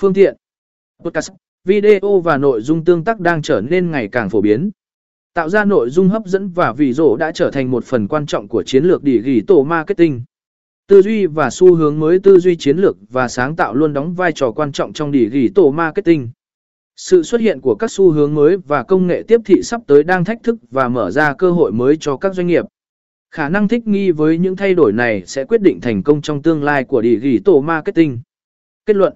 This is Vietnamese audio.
phương tiện, podcast, video và nội dung tương tác đang trở nên ngày càng phổ biến. Tạo ra nội dung hấp dẫn và vị dụ đã trở thành một phần quan trọng của chiến lược đỉ ghi tổ marketing. Tư duy và xu hướng mới tư duy chiến lược và sáng tạo luôn đóng vai trò quan trọng trong đỉ ghi tổ marketing. Sự xuất hiện của các xu hướng mới và công nghệ tiếp thị sắp tới đang thách thức và mở ra cơ hội mới cho các doanh nghiệp. Khả năng thích nghi với những thay đổi này sẽ quyết định thành công trong tương lai của địa ghi tổ marketing. Kết luận